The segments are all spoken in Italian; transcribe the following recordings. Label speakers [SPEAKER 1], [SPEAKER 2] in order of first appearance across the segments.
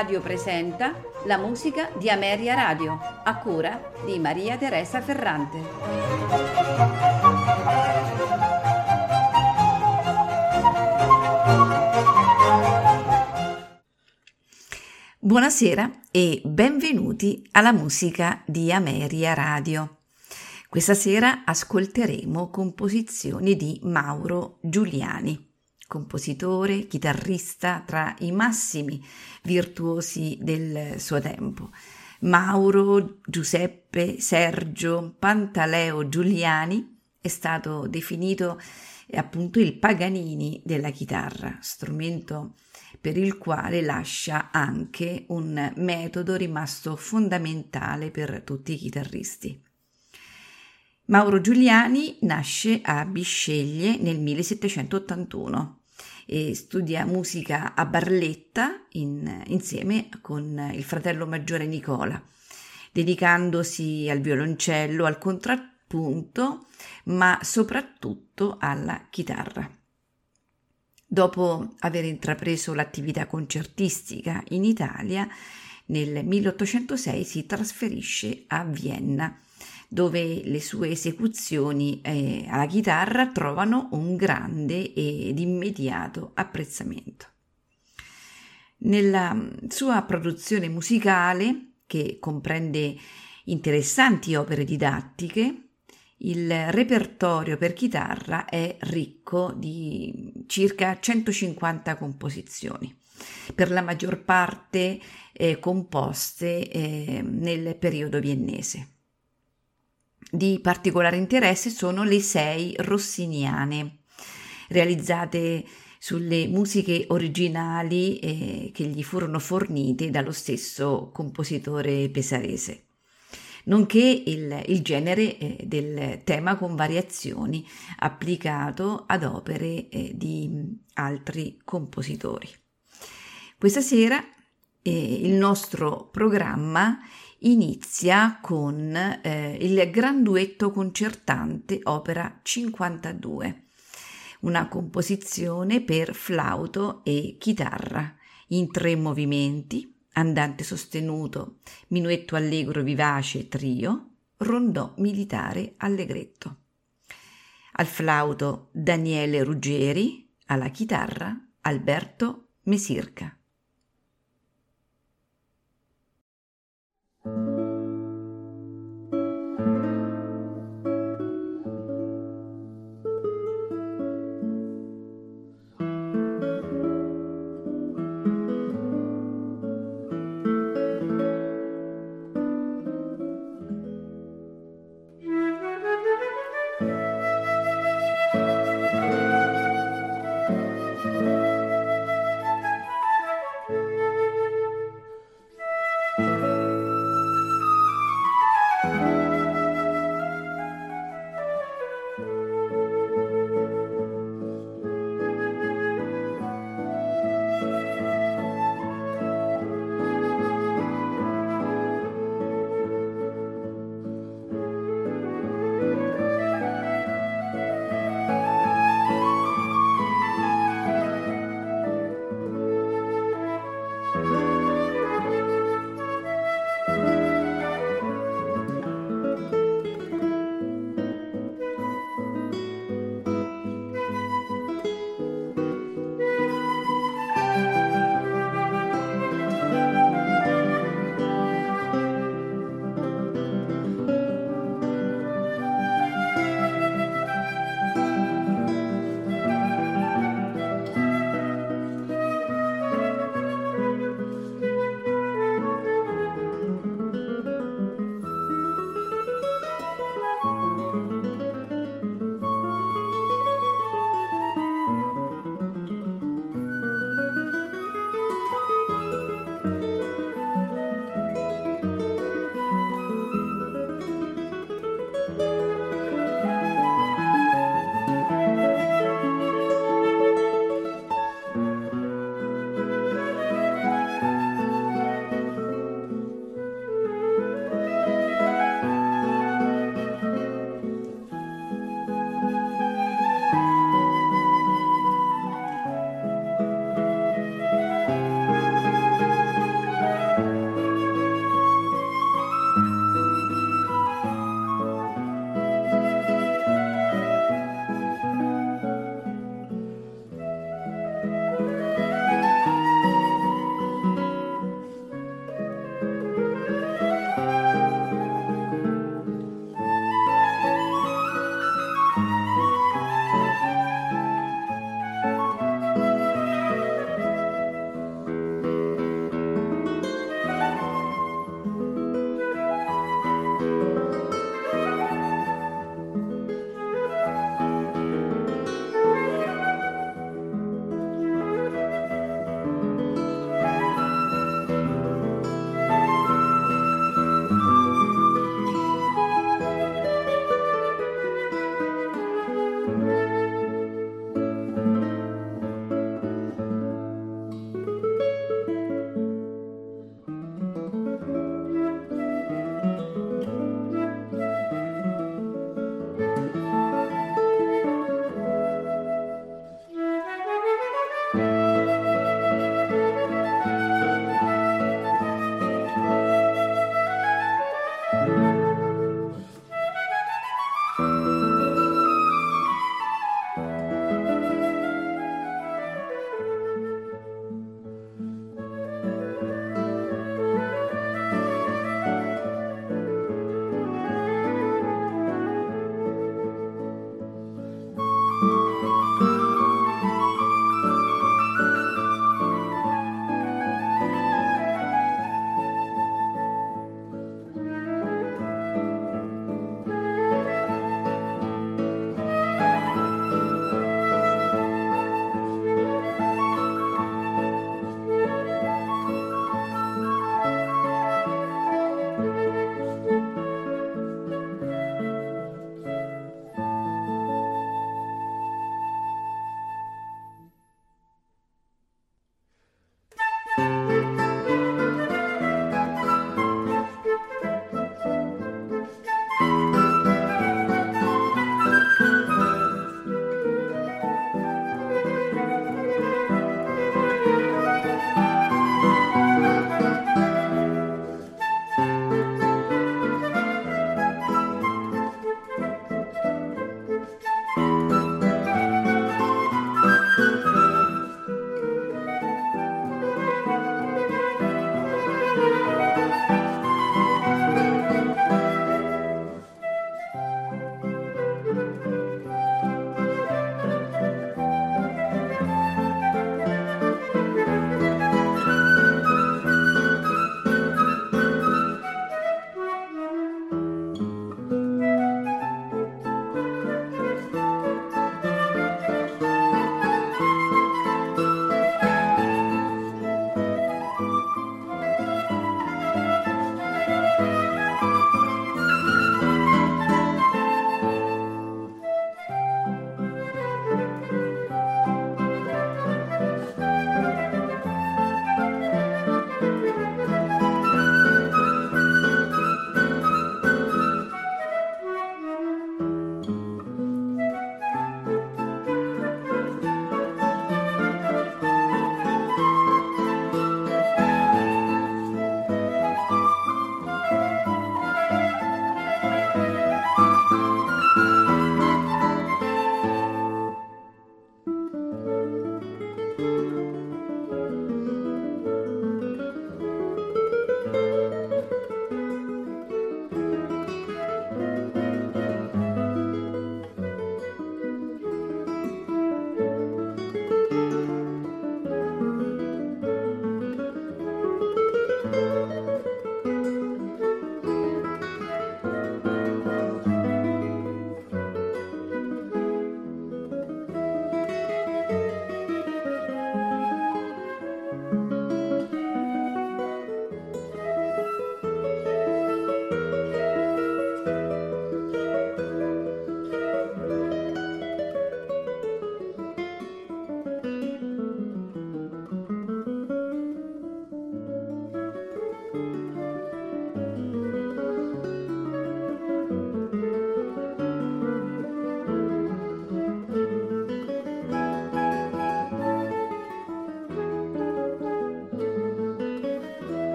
[SPEAKER 1] Radio presenta la musica di Ameria Radio, a cura di Maria Teresa Ferrante. Buonasera e benvenuti alla musica di Ameria Radio. Questa sera ascolteremo composizioni di Mauro Giuliani compositore, chitarrista tra i massimi virtuosi del suo tempo. Mauro Giuseppe Sergio Pantaleo Giuliani è stato definito appunto il Paganini della chitarra, strumento per il quale lascia anche un metodo rimasto fondamentale per tutti i chitarristi. Mauro Giuliani nasce a Bisceglie nel 1781 e studia musica a Barletta in, insieme con il fratello maggiore Nicola, dedicandosi al violoncello, al contrappunto, ma soprattutto alla chitarra. Dopo aver intrapreso l'attività concertistica in Italia, nel 1806 si trasferisce a Vienna dove le sue esecuzioni eh, alla chitarra trovano un grande ed immediato apprezzamento. Nella mm, sua produzione musicale, che comprende interessanti opere didattiche, il repertorio per chitarra è ricco di circa 150 composizioni, per la maggior parte eh, composte eh, nel periodo viennese. Di particolare interesse sono le sei rossiniane, realizzate sulle musiche originali eh, che gli furono fornite dallo stesso compositore pesarese, nonché il, il genere eh, del tema con variazioni applicato ad opere eh, di altri compositori. Questa sera eh, il nostro programma inizia con eh, il Gran Duetto Concertante, opera 52, una composizione per flauto e chitarra in tre movimenti, andante sostenuto, minuetto allegro vivace trio, rondò militare allegretto. Al flauto Daniele Ruggeri, alla chitarra Alberto Mesirca. thank you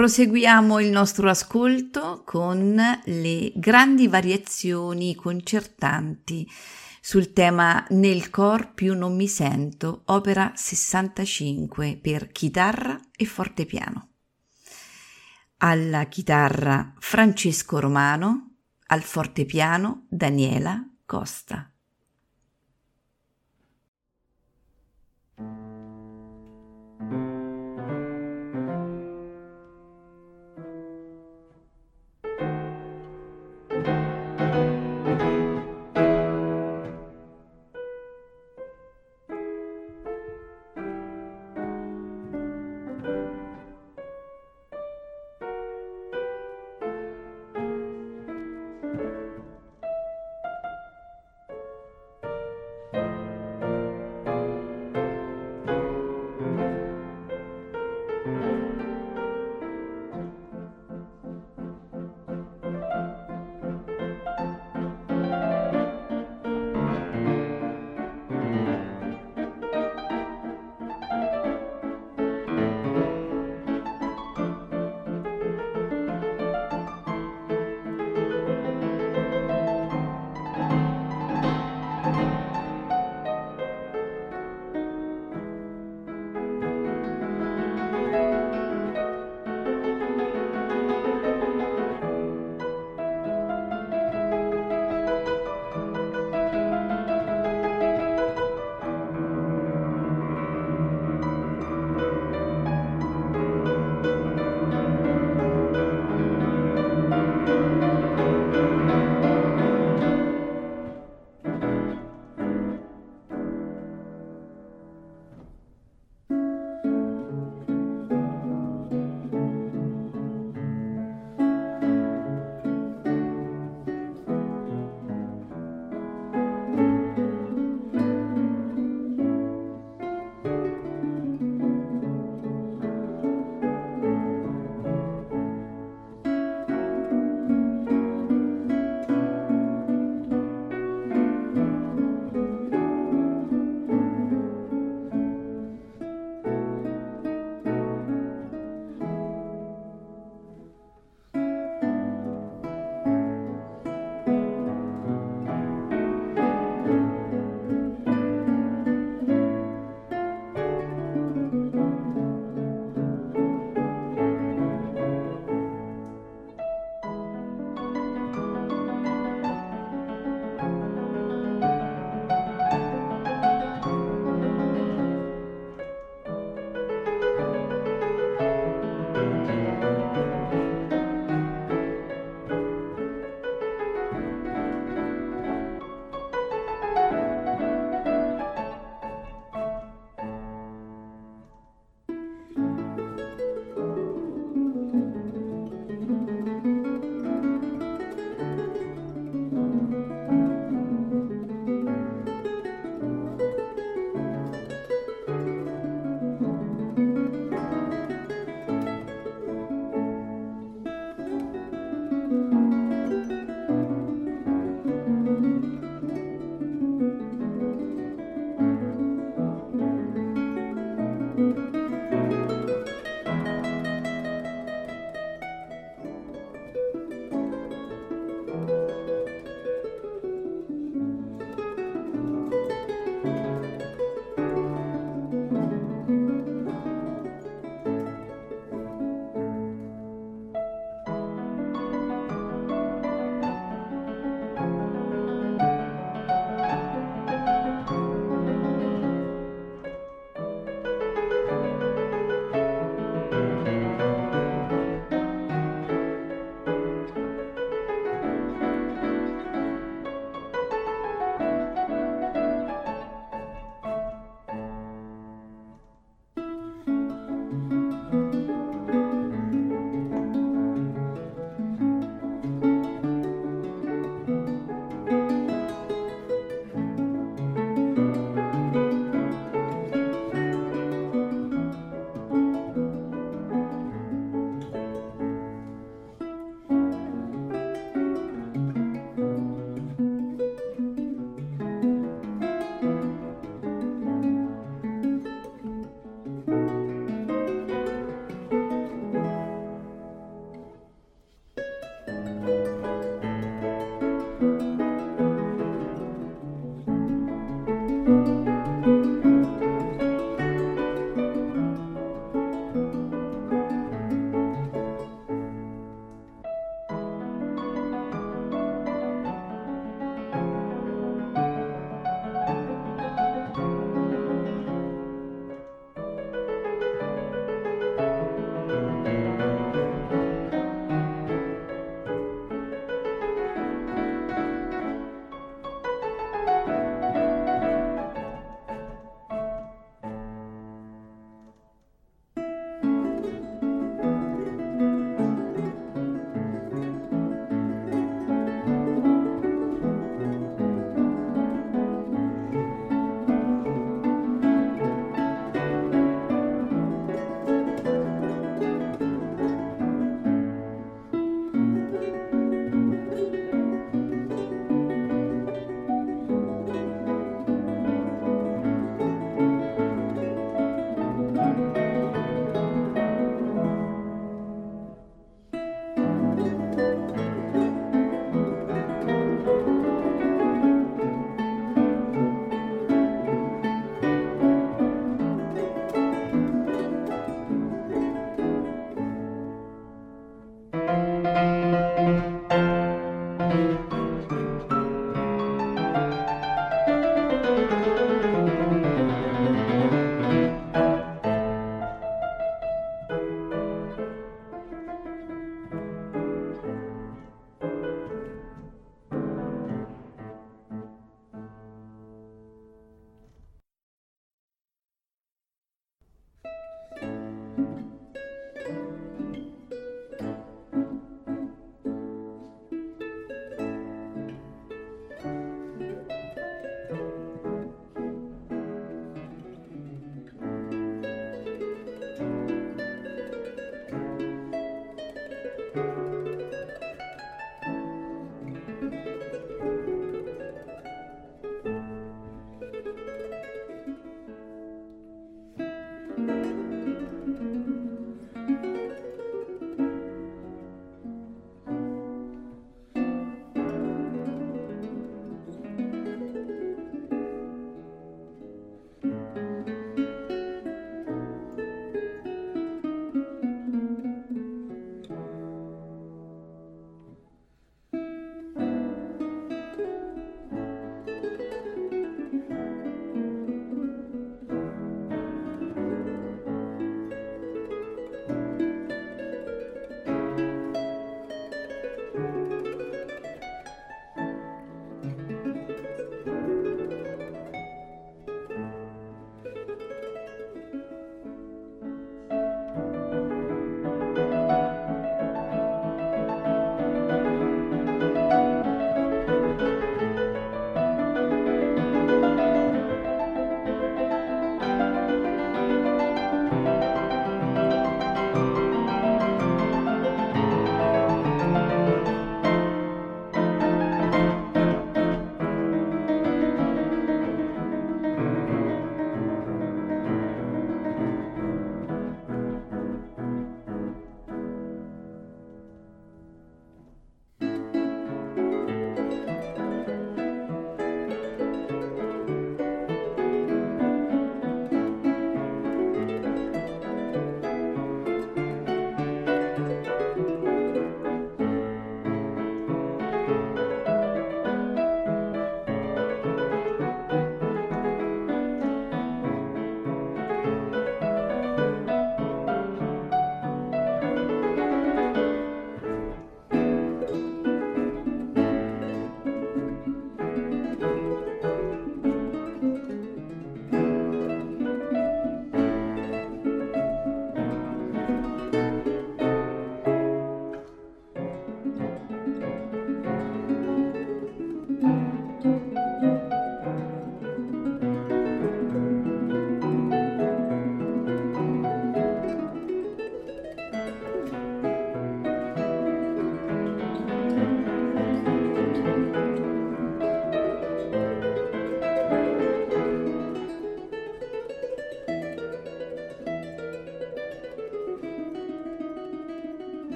[SPEAKER 1] Proseguiamo il nostro ascolto con le grandi variazioni concertanti sul tema Nel cor più non mi sento, opera 65 per chitarra e fortepiano. Alla chitarra Francesco Romano, al fortepiano Daniela Costa.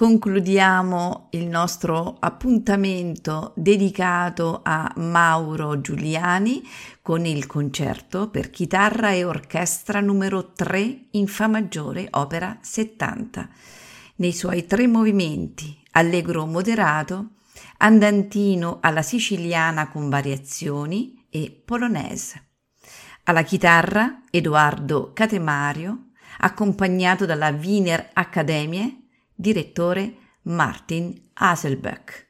[SPEAKER 1] Concludiamo il nostro appuntamento dedicato a Mauro Giuliani con il concerto per chitarra e orchestra numero 3 in Fa maggiore, opera 70. Nei suoi tre movimenti, allegro moderato, andantino alla siciliana con variazioni e polonese. Alla chitarra Edoardo Catemario, accompagnato dalla Wiener Akademie, direttore Martin Haselbeck.